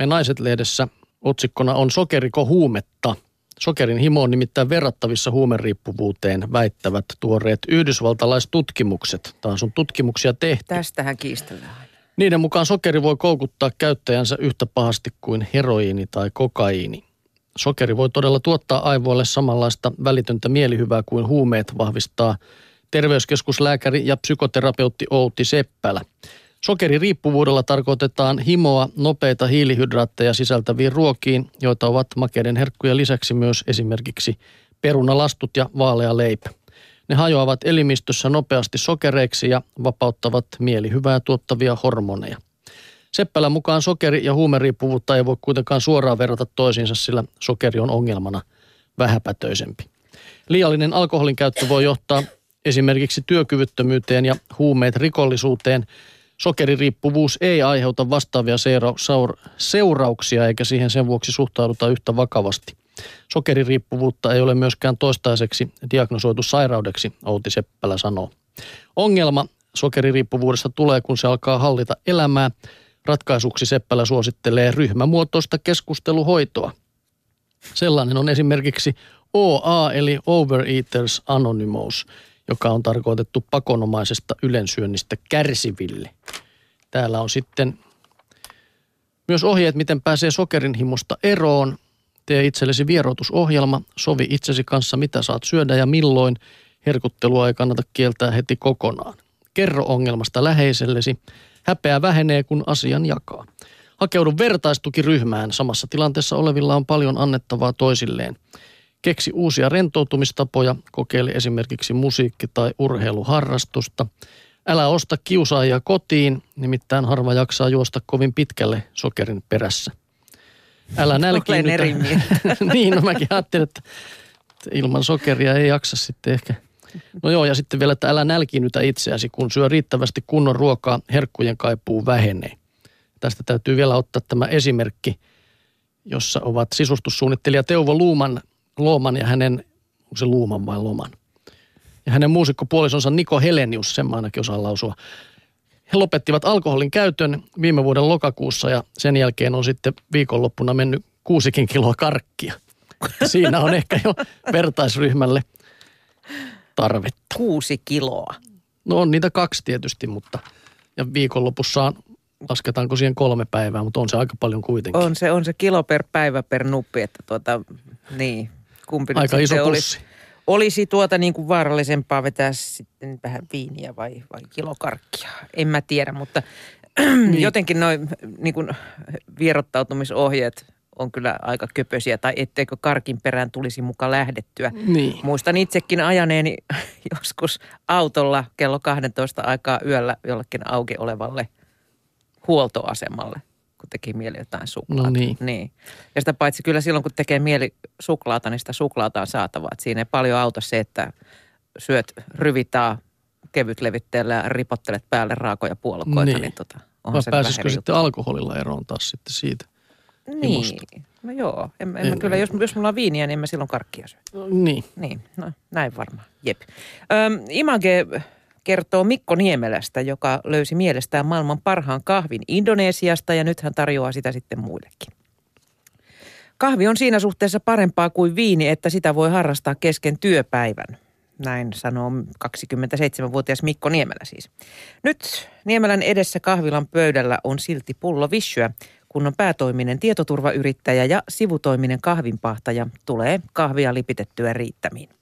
Me Naiset-lehdessä otsikkona on sokeriko huumetta. Sokerin himo on nimittäin verrattavissa huumeriippuvuuteen, väittävät tuoreet yhdysvaltalaistutkimukset. Taas on tutkimuksia tehty. Tästähän kiistellään. Niiden mukaan sokeri voi koukuttaa käyttäjänsä yhtä pahasti kuin heroiini tai kokaiini. Sokeri voi todella tuottaa aivoille samanlaista välitöntä mielihyvää kuin huumeet vahvistaa terveyskeskuslääkäri ja psykoterapeutti Outi Seppälä. Sokeririippuvuudella tarkoitetaan himoa nopeita hiilihydraatteja sisältäviin ruokiin, joita ovat makeiden herkkujen lisäksi myös esimerkiksi perunalastut ja vaalea leipä. Ne hajoavat elimistössä nopeasti sokereiksi ja vapauttavat mielihyvää tuottavia hormoneja. Seppälä mukaan sokeri- ja huumeriippuvuutta ei voi kuitenkaan suoraan verrata toisiinsa, sillä sokeri on ongelmana vähäpätöisempi. Liiallinen alkoholin käyttö voi johtaa esimerkiksi työkyvyttömyyteen ja huumeet rikollisuuteen. Sokeririippuvuus ei aiheuta vastaavia seura- saur- seurauksia eikä siihen sen vuoksi suhtauduta yhtä vakavasti. Sokeririippuvuutta ei ole myöskään toistaiseksi diagnosoitu sairaudeksi, Outi Seppälä sanoo. Ongelma sokeririippuvuudesta tulee, kun se alkaa hallita elämää. Ratkaisuksi Seppälä suosittelee ryhmämuotoista keskusteluhoitoa. Sellainen on esimerkiksi OA eli Overeaters Anonymous, joka on tarkoitettu pakonomaisesta ylensyönnistä kärsiville. Täällä on sitten myös ohjeet, miten pääsee sokerin himosta eroon. Tee itsellesi vieroitusohjelma, sovi itsesi kanssa mitä saat syödä ja milloin. Herkuttelua ei kannata kieltää heti kokonaan. Kerro ongelmasta läheisellesi. Häpeä vähenee, kun asian jakaa. Hakeudu vertaistukiryhmään. Samassa tilanteessa olevilla on paljon annettavaa toisilleen. Keksi uusia rentoutumistapoja, kokeile esimerkiksi musiikki- tai urheiluharrastusta. Älä osta kiusaajia kotiin, nimittäin harva jaksaa juosta kovin pitkälle sokerin perässä. Älä nälkiinnytä. eri niin, no mäkin ajattelin, että ilman sokeria ei jaksa sitten ehkä. No joo, ja sitten vielä, että älä nälkiinnytä itseäsi, kun syö riittävästi kunnon ruokaa, herkkujen kaipuu vähenee. Tästä täytyy vielä ottaa tämä esimerkki, jossa ovat sisustussuunnittelija Teuvo Luuman, Looman ja hänen, onko se Luuman vai Loman? Ja hänen muusikkopuolisonsa Niko Helenius, sen mä ainakin osaan lausua. He lopettivat alkoholin käytön viime vuoden lokakuussa ja sen jälkeen on sitten viikonloppuna mennyt kuusikin kiloa karkkia. Siinä on ehkä jo vertaisryhmälle tarvetta. Kuusi kiloa. No on niitä kaksi tietysti, mutta ja viikonlopussa on, lasketaanko siihen kolme päivää, mutta on se aika paljon kuitenkin. On se, on se kilo per päivä per nuppi, että tuota, niin, kumpi Aika nyt iso pussi. olisi, olisi tuota niin kuin vaarallisempaa vetää sitten vähän viiniä vai, vai kilokarkkia. En mä tiedä, mutta niin. jotenkin noin niin kuin vierottautumisohjeet on kyllä aika köpösiä, tai etteikö karkin perään tulisi mukaan lähdettyä. Niin. Muistan itsekin ajaneeni joskus autolla kello 12 aikaa yöllä jollekin auki olevalle huoltoasemalle, kun teki mieli jotain suklaata. No niin. niin. Ja sitä paitsi kyllä silloin, kun tekee mieli suklaata, niin sitä suklaata on saatava. Et siinä ei paljon auta se, että syöt ryvitaa kevyt levitteellä ja ripottelet päälle raakoja puolukoita. Niin, Niin. tota, Vai on se pääsisikö sitten alkoholilla eroon taas sitten siitä? Niin, no joo. En, en, En- kyllä, jos, jos mulla on viiniä, niin en mä silloin karkkia syö. Niin. Niin, no näin varmaan. Jep. Öm, Image kertoo Mikko Niemelästä, joka löysi mielestään maailman parhaan kahvin Indonesiasta ja nyt hän tarjoaa sitä sitten muillekin. Kahvi on siinä suhteessa parempaa kuin viini, että sitä voi harrastaa kesken työpäivän. Näin sanoo 27-vuotias Mikko Niemelä siis. Nyt Niemelän edessä kahvilan pöydällä on silti pullo vissyä, kun on päätoiminen tietoturvayrittäjä ja sivutoiminen kahvinpahtaja tulee kahvia lipitettyä riittämiin.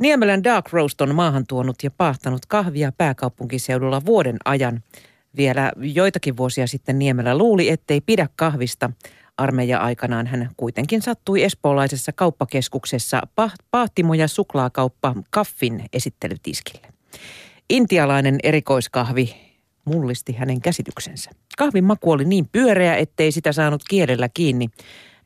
Niemelän Dark Roast on maahan tuonut ja pahtanut kahvia pääkaupunkiseudulla vuoden ajan. Vielä joitakin vuosia sitten Niemelä luuli, ettei pidä kahvista. Armeija-aikanaan hän kuitenkin sattui espoolaisessa kauppakeskuksessa pah- pahtimo- ja suklaakauppa Kaffin esittelytiskille. Intialainen erikoiskahvi mullisti hänen käsityksensä. Kahvin maku oli niin pyöreä, ettei sitä saanut kielellä kiinni.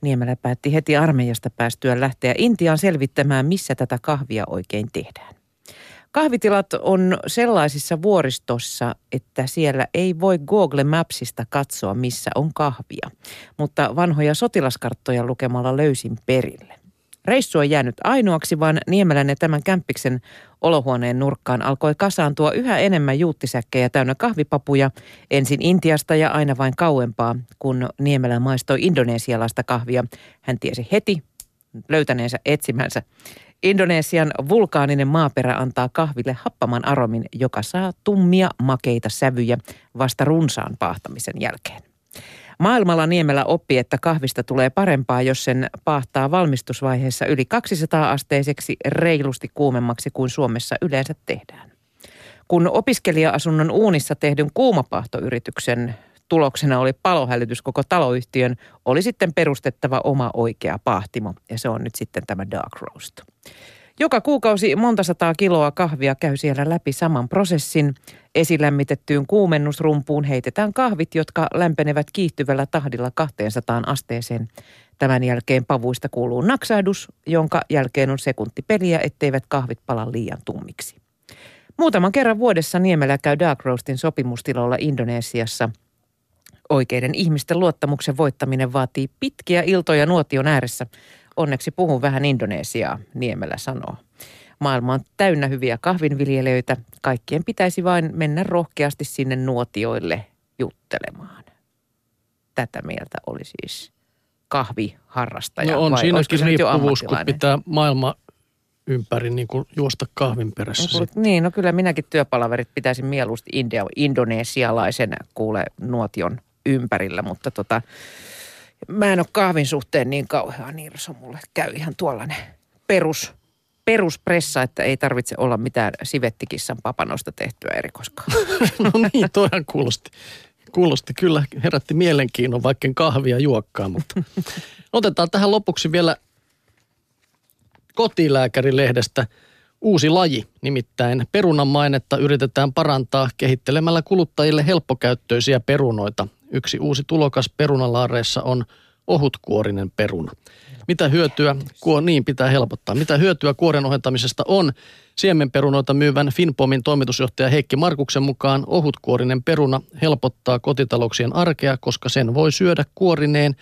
Niemelä päätti heti armeijasta päästyä lähteä Intiaan selvittämään, missä tätä kahvia oikein tehdään. Kahvitilat on sellaisissa vuoristossa, että siellä ei voi Google Mapsista katsoa, missä on kahvia, mutta vanhoja sotilaskarttoja lukemalla löysin perille. Reissu on jäänyt ainoaksi, vaan Niemelän ja tämän kämppiksen olohuoneen nurkkaan alkoi kasaantua yhä enemmän juuttisäkkejä täynnä kahvipapuja, ensin Intiasta ja aina vain kauempaa. Kun Niemelä maistoi indonesialaista kahvia, hän tiesi heti löytäneensä etsimänsä. Indonesian vulkaaninen maaperä antaa kahville happaman aromin, joka saa tummia makeita sävyjä vasta runsaan paahtamisen jälkeen. Maailmalla Niemellä oppi, että kahvista tulee parempaa, jos sen paahtaa valmistusvaiheessa yli 200 asteiseksi reilusti kuumemmaksi kuin Suomessa yleensä tehdään. Kun opiskelija-asunnon uunissa tehdyn kuumapahtoyrityksen tuloksena oli palohälytys koko taloyhtiön, oli sitten perustettava oma oikea pahtimo. Ja se on nyt sitten tämä Dark Roast. Joka kuukausi monta sataa kiloa kahvia käy siellä läpi saman prosessin. Esilämmitettyyn kuumennusrumpuun heitetään kahvit, jotka lämpenevät kiihtyvällä tahdilla 200 asteeseen. Tämän jälkeen pavuista kuuluu naksahdus, jonka jälkeen on sekuntipeliä, etteivät kahvit pala liian tummiksi. Muutaman kerran vuodessa Niemelä käy Dark Roastin sopimustiloilla Indonesiassa. Oikeiden ihmisten luottamuksen voittaminen vaatii pitkiä iltoja nuotion ääressä – onneksi puhun vähän Indonesiaa, Niemelä sanoo. Maailma on täynnä hyviä kahvinviljelijöitä. Kaikkien pitäisi vain mennä rohkeasti sinne nuotioille juttelemaan. Tätä mieltä oli siis kahviharrastaja. No on vai siinäkin riippuvuus, kun pitää maailma ympäri niin kuin juosta kahvin perässä. No, niin, no kyllä minäkin työpalaverit pitäisin mieluusti india, indonesialaisen kuule nuotion ympärillä, mutta tota, mä en ole kahvin suhteen niin kauhean nirso. Mulle käy ihan tuollainen perus, peruspressa, että ei tarvitse olla mitään sivettikissan papanosta tehtyä erikoiskaan. no niin, toihan kuulosti. Kuulosti kyllä, herätti mielenkiinnon, vaikka kahvia juokkaa, mutta otetaan tähän lopuksi vielä kotilääkärilehdestä uusi laji, nimittäin perunan mainetta yritetään parantaa kehittelemällä kuluttajille helppokäyttöisiä perunoita. Yksi uusi tulokas perunalaareissa on ohutkuorinen peruna. Mitä hyötyä, kuo, niin pitää helpottaa. Mitä hyötyä kuoren ohentamisesta on? Siemenperunoita myyvän Finpomin toimitusjohtaja Heikki Markuksen mukaan ohutkuorinen peruna helpottaa kotitalouksien arkea, koska sen voi syödä kuorineen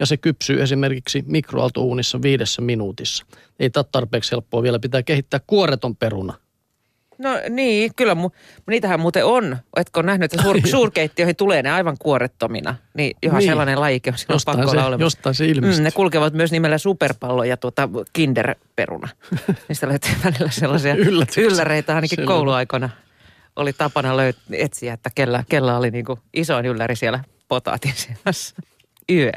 ja se kypsyy esimerkiksi mikroaaltouunissa viidessä minuutissa. Ei tämä tarpeeksi helppoa vielä pitää kehittää kuoreton peruna. No niin, kyllä. Mu- niitähän muuten on. Etkö nähnyt, että suur- suurkeittiöihin tulee ne aivan kuorettomina. Niin ihan niin. sellainen lajikin on silloin jostain pakko se, olla. Jostain se ilmestyy. Mm, ne kulkevat myös nimellä superpallo ja tuota kinderperuna. Niistä löytyy välillä sellaisia ylläreitä ainakin Selvä. kouluaikana. Oli tapana löyt- etsiä, että kellä, kellä oli niin kuin isoin ylläri siellä potaatin seassa. Yö.